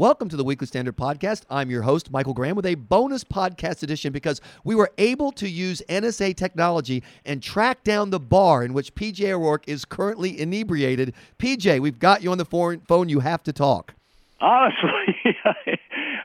Welcome to the Weekly Standard Podcast. I'm your host, Michael Graham, with a bonus podcast edition because we were able to use NSA technology and track down the bar in which PJ O'Rourke is currently inebriated. PJ, we've got you on the phone. You have to talk. Honestly,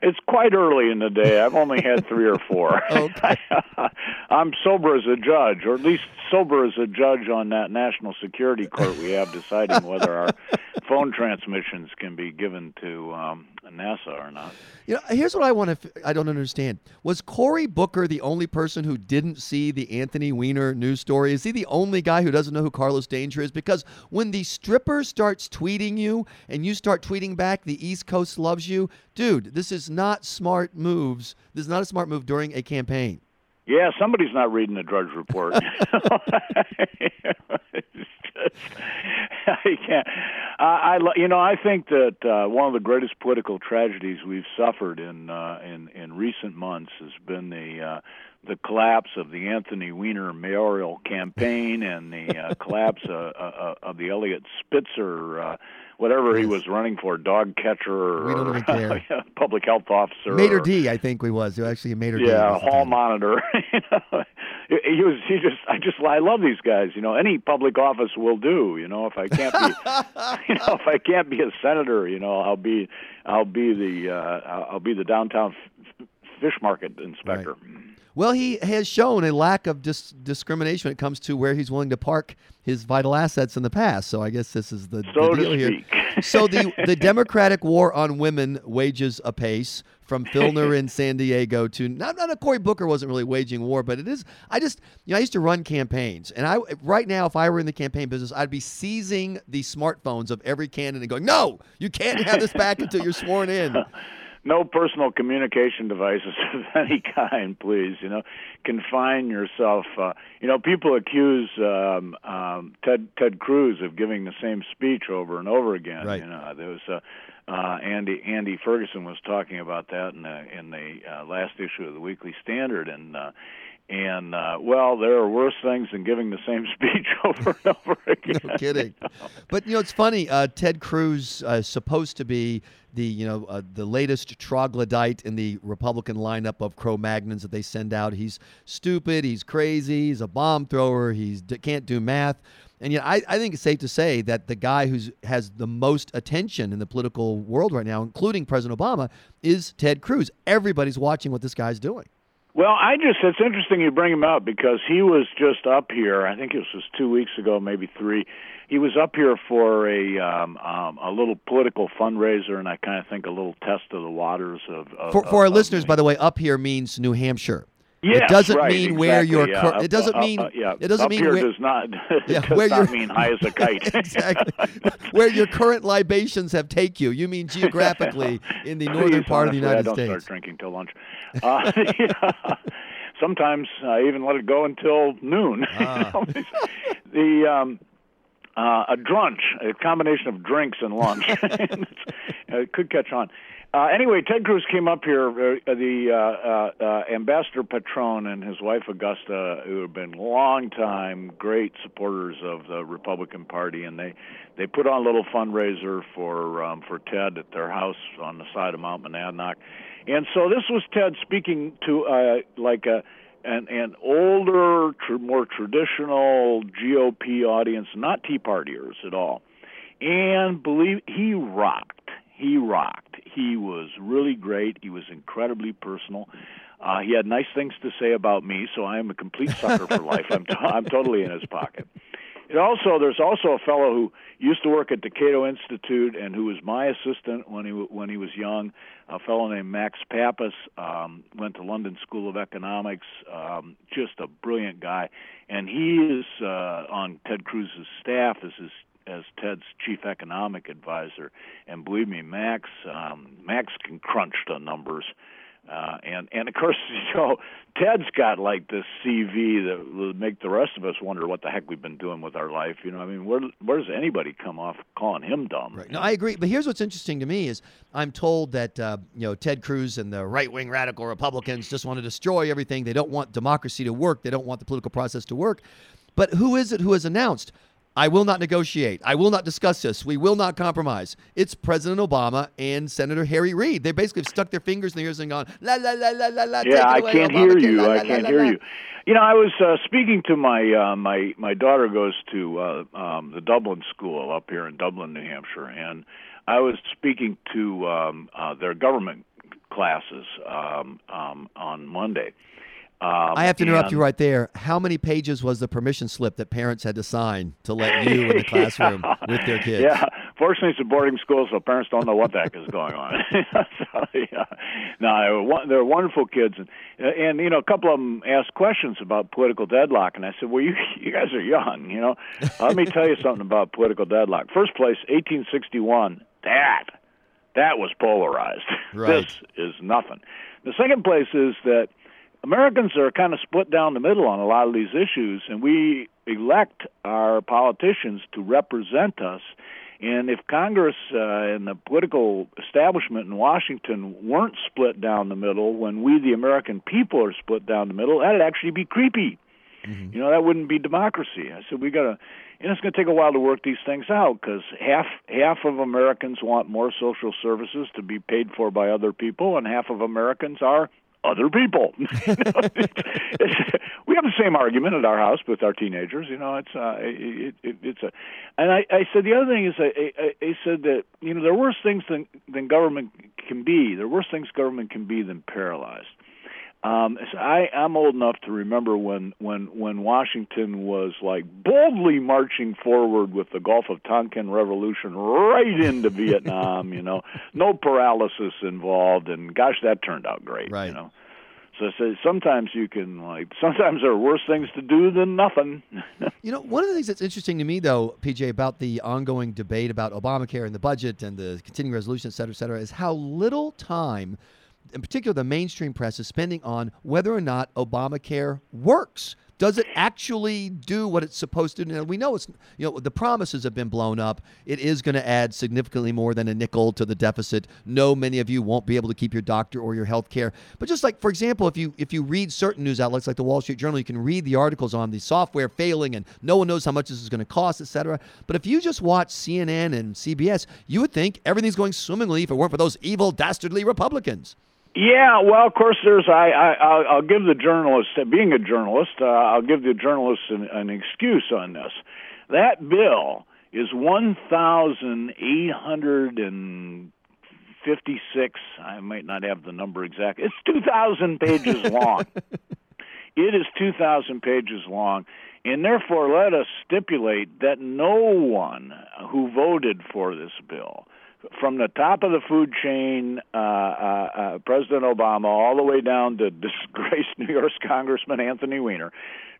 it's quite early in the day. I've only had three or four. Okay. I'm sober as a judge, or at least sober as a judge on that national security court we have deciding whether our phone transmissions can be given to um, NASA or not. You know, here's what I want to. I don't understand. Was Cory Booker the only person who didn't see the Anthony Weiner news story? Is he the only guy who doesn't know who Carlos Danger is? Because when the stripper starts tweeting you and you start tweeting back, the East Coast loves you, dude. This is not smart moves. This is not a smart move during a campaign. Yeah, somebody's not reading the Drudge Report. I can't. I, I, you know, I think that uh, one of the greatest political tragedies we've suffered in uh, in in recent months has been the uh, the collapse of the Anthony Weiner mayoral campaign and the uh, collapse uh, uh, of the Eliot Spitzer. Uh, whatever yes. he was running for, dog catcher we don't or even care. public health officer. Mater or, D, I think we was. Actually, Mater D. Yeah, hall monitor. he was. He just. I just. I love these guys. You know, any public office will do. You know, if I can't be, you know, if I can't be a senator, you know, I'll be. I'll be the. Uh, I'll be the downtown f- fish market inspector. Right. Well, he has shown a lack of dis- discrimination when it comes to where he's willing to park his vital assets in the past. So I guess this is the, so the deal here. so the the Democratic war on women wages apace from Filner in San Diego to not not a Cory Booker wasn't really waging war, but it is. I just you know I used to run campaigns, and I right now if I were in the campaign business, I'd be seizing the smartphones of every candidate and going, "No, you can't have this back until you're sworn in." no personal communication devices of any kind, please. You know, confine yourself. Uh, you know, people accuse um, um, Ted Ted Cruz of giving the same speech over and over again. Right. You know, there was uh, uh, Andy Andy Ferguson was talking about that in the in the uh, last issue of the Weekly Standard, and uh, and uh, well, there are worse things than giving the same speech over and over again. no kidding. But you know, it's funny. Uh, Ted Cruz uh, is supposed to be the you know uh, the latest troglodyte in the Republican lineup of Cro-Magnons that they send out. He's stupid. He's crazy. He's a bomb thrower. He can't do math. And yet, I, I think it's safe to say that the guy who has the most attention in the political world right now, including President Obama, is Ted Cruz. Everybody's watching what this guy's doing. Well, I just, it's interesting you bring him up because he was just up here, I think it was two weeks ago, maybe three. He was up here for a um, um, a little political fundraiser, and I kind of think a little test of the waters of. of for for our of, listeners, by the way, up here means New Hampshire. Yes, it doesn't right, mean exactly, where you're. yeah. Cur- it doesn't uh, mean. Uh, yeah. It doesn't Up mean here where, does not. Yeah, does where not mean high as a kite. exactly where your current libations have take you. You mean geographically in the northern Please, part of the United I don't States. start drinking till lunch. Uh, yeah. Sometimes I even let it go until noon. Ah. the um, uh, a drunch, a combination of drinks and lunch. it could catch on. Uh, anyway, Ted Cruz came up here. Uh, the uh, uh, uh, Ambassador Patron and his wife Augusta, who have been long time great supporters of the Republican Party, and they they put on a little fundraiser for um, for Ted at their house on the side of Mount Monadnock. And so this was Ted speaking to uh, like a an, an older, tr- more traditional GOP audience, not Tea Partiers at all. And believe he rocked. He rocked. He was really great. He was incredibly personal. Uh, he had nice things to say about me, so I am a complete sucker for life. I'm, t- I'm totally in his pocket. It also there's also a fellow who used to work at the Cato Institute and who was my assistant when he when he was young. A fellow named Max Pappas um, went to London School of Economics. Um, just a brilliant guy, and he is uh, on Ted Cruz's staff as his as Ted's chief economic advisor. And believe me, Max um, Max can crunch the numbers. Uh, and and of course, you know, Ted's got like this CV that will make the rest of us wonder what the heck we've been doing with our life. You know, I mean, where where does anybody come off calling him dumb? Right. No, I agree. But here's what's interesting to me is I'm told that uh, you know Ted Cruz and the right wing radical Republicans just want to destroy everything. They don't want democracy to work. They don't want the political process to work. But who is it who has announced? I will not negotiate. I will not discuss this. We will not compromise. It's President Obama and Senator Harry Reid. They basically have stuck their fingers in their ears and gone, la, la, la, la, la, la. Yeah, I can't Obamacare, hear you. la, la, I la, can't la, hear la. you. You know, I was uh, speaking to my uh, my my daughter goes to uh, um, the Dublin School up here in Dublin, New Hampshire, and I was speaking to um, uh, their government classes um, um, on Monday. Um, I have to interrupt you right there. How many pages was the permission slip that parents had to sign to let you in the classroom with their kids? Yeah, fortunately, it's a boarding school, so parents don't know what the heck is going on. so, yeah. No, they're wonderful kids, and and you know, a couple of them asked questions about political deadlock, and I said, "Well, you you guys are young, you know. Let me tell you something about political deadlock. First place, 1861. That that was polarized. Right. This is nothing. The second place is that Americans are kind of split down the middle on a lot of these issues, and we elect our politicians to represent us. And if Congress uh, and the political establishment in Washington weren't split down the middle, when we, the American people, are split down the middle, that'd actually be creepy. You know, that wouldn't be democracy. I said we got to, and it's going to take a while to work these things out because half half of Americans want more social services to be paid for by other people, and half of Americans are other people. We have the same argument at our house with our teenagers. You know, it's uh, it, it, it's a, and I, I said the other thing is I, I, I said that you know there are worse things than than government can be. There are worse things government can be than paralyzed. Um, so I, I'm old enough to remember when, when, when Washington was like boldly marching forward with the Gulf of Tonkin revolution right into Vietnam. You know, no paralysis involved, and gosh, that turned out great. Right. You know, so, so sometimes you can like sometimes there are worse things to do than nothing. You know, one of the things that's interesting to me, though, PJ, about the ongoing debate about Obamacare and the budget and the continuing resolution, et cetera, et cetera, is how little time, in particular the mainstream press, is spending on whether or not Obamacare works. Does it actually do what it's supposed to do? Now, we know it's, you know, the promises have been blown up. It is going to add significantly more than a nickel to the deficit. No, many of you won't be able to keep your doctor or your health care. But just like, for example, if you if you read certain news outlets like the Wall Street Journal, you can read the articles on the software failing and no one knows how much this is going to cost, et cetera. But if you just watch CNN and CBS, you would think everything's going swimmingly if it weren't for those evil, dastardly Republicans. Yeah, well, of course, there's. I, I I'll, I'll give the journalist, being a journalist, uh, I'll give the journalist an, an excuse on this. That bill is one thousand eight hundred and fifty-six. I might not have the number exact. It's two thousand pages long. it is two thousand pages long, and therefore, let us stipulate that no one who voted for this bill from the top of the food chain, uh, uh, uh, President Obama, all the way down to disgraced New York Congressman Anthony Weiner,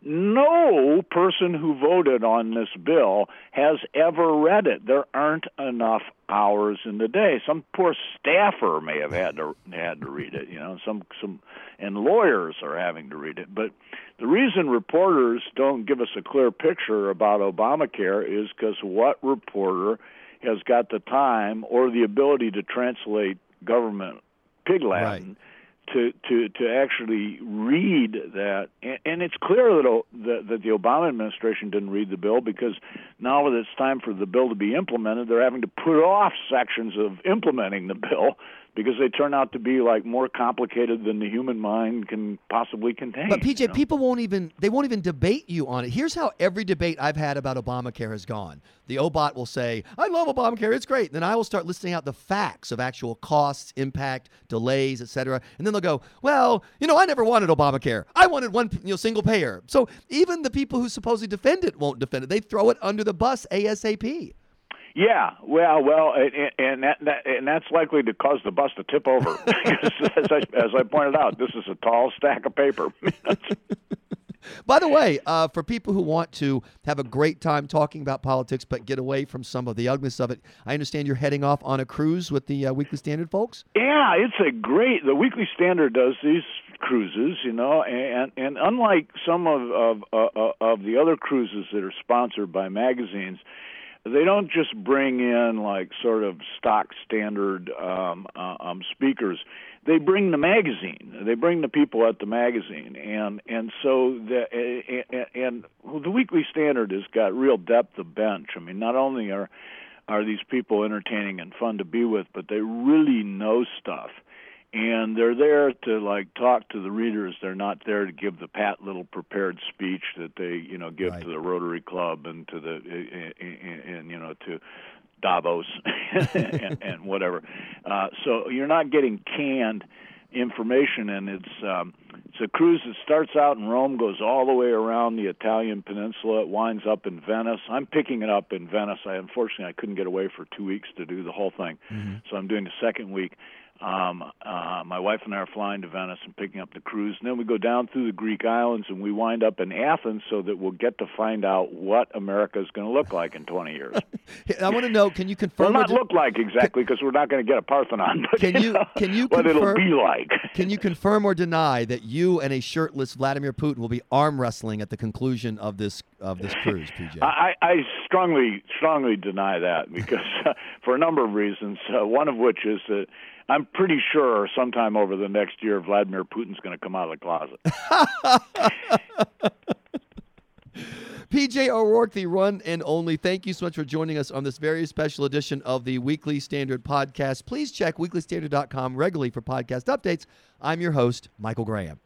no person who voted on this bill has ever read it. There aren't enough hours in the day. Some poor staffer may have had to had to read it, you know. Some some and lawyers are having to read it. But the reason reporters don't give us a clear picture about Obamacare is because what reporter has got the time or the ability to translate government pig Latin to, to, to actually read that. And, and it's clear that, that, that the Obama administration didn't read the bill because now that it's time for the bill to be implemented, they're having to put off sections of implementing the bill because they turn out to be like more complicated than the human mind can possibly contain. But PJ, you know? people won't even they won't even debate you on it. Here's how every debate I've had about Obamacare has gone. The Obot will say, "I love Obamacare; it's great." Then I will start listing out the facts of actual costs, impact, delays, etc. And then they'll go, "Well, you know, I never wanted Obamacare. I wanted one, you know, single payer." So even the people who supposedly defend it won't defend it. They throw it under the bus ASAP. Yeah, well, well, and, and that, that and that's likely to cause the bus to tip over. because as, I, as I pointed out, this is a tall stack of paper. By the way, uh, for people who want to have a great time talking about politics but get away from some of the ugliness of it, I understand you're heading off on a cruise with the uh, Weekly Standard folks. yeah, it's a great. The Weekly Standard does these cruises, you know, and and unlike some of of uh, of the other cruises that are sponsored by magazines. They don't just bring in like sort of stock standard um, uh, um, speakers. They bring the magazine. They bring the people at the magazine, and and so the and, and the Weekly Standard has got real depth of bench. I mean, not only are are these people entertaining and fun to be with, but they really know stuff and they're there to like talk to the readers. They're not there to give the pat little prepared speech that they you know give right. to the Rotary Club and to the and, and you know to Davos and, and whatever. Uh, so you're not getting canned information, and it's um, it's a cruise that starts out in Rome, goes all the way around the Italian peninsula. It winds up in Venice. I'm picking it up in Venice. I unfortunately I couldn't get away for two weeks to do the whole thing, mm-hmm. so I'm doing the second week. Um, uh, my wife and I are flying to Venice and picking up the cruise, and then we go down through the Greek islands and we wind up in Athens, so that we'll get to find out what America is going to look like in 20 years. I want to know: Can you confirm? Well, not look like exactly, because we're not going to get a Parthenon. But can you, know, can you what confirm, it'll be like? can you confirm or deny that you and a shirtless Vladimir Putin will be arm wrestling at the conclusion of this of this cruise, PJ? I, I strongly strongly deny that because uh, for a number of reasons. Uh, one of which is that I'm pretty sure sometime over the next year, Vladimir Putin's going to come out of the closet. PJ O'Rourke, the one and only, thank you so much for joining us on this very special edition of the Weekly Standard podcast. Please check weeklystandard.com regularly for podcast updates. I'm your host, Michael Graham.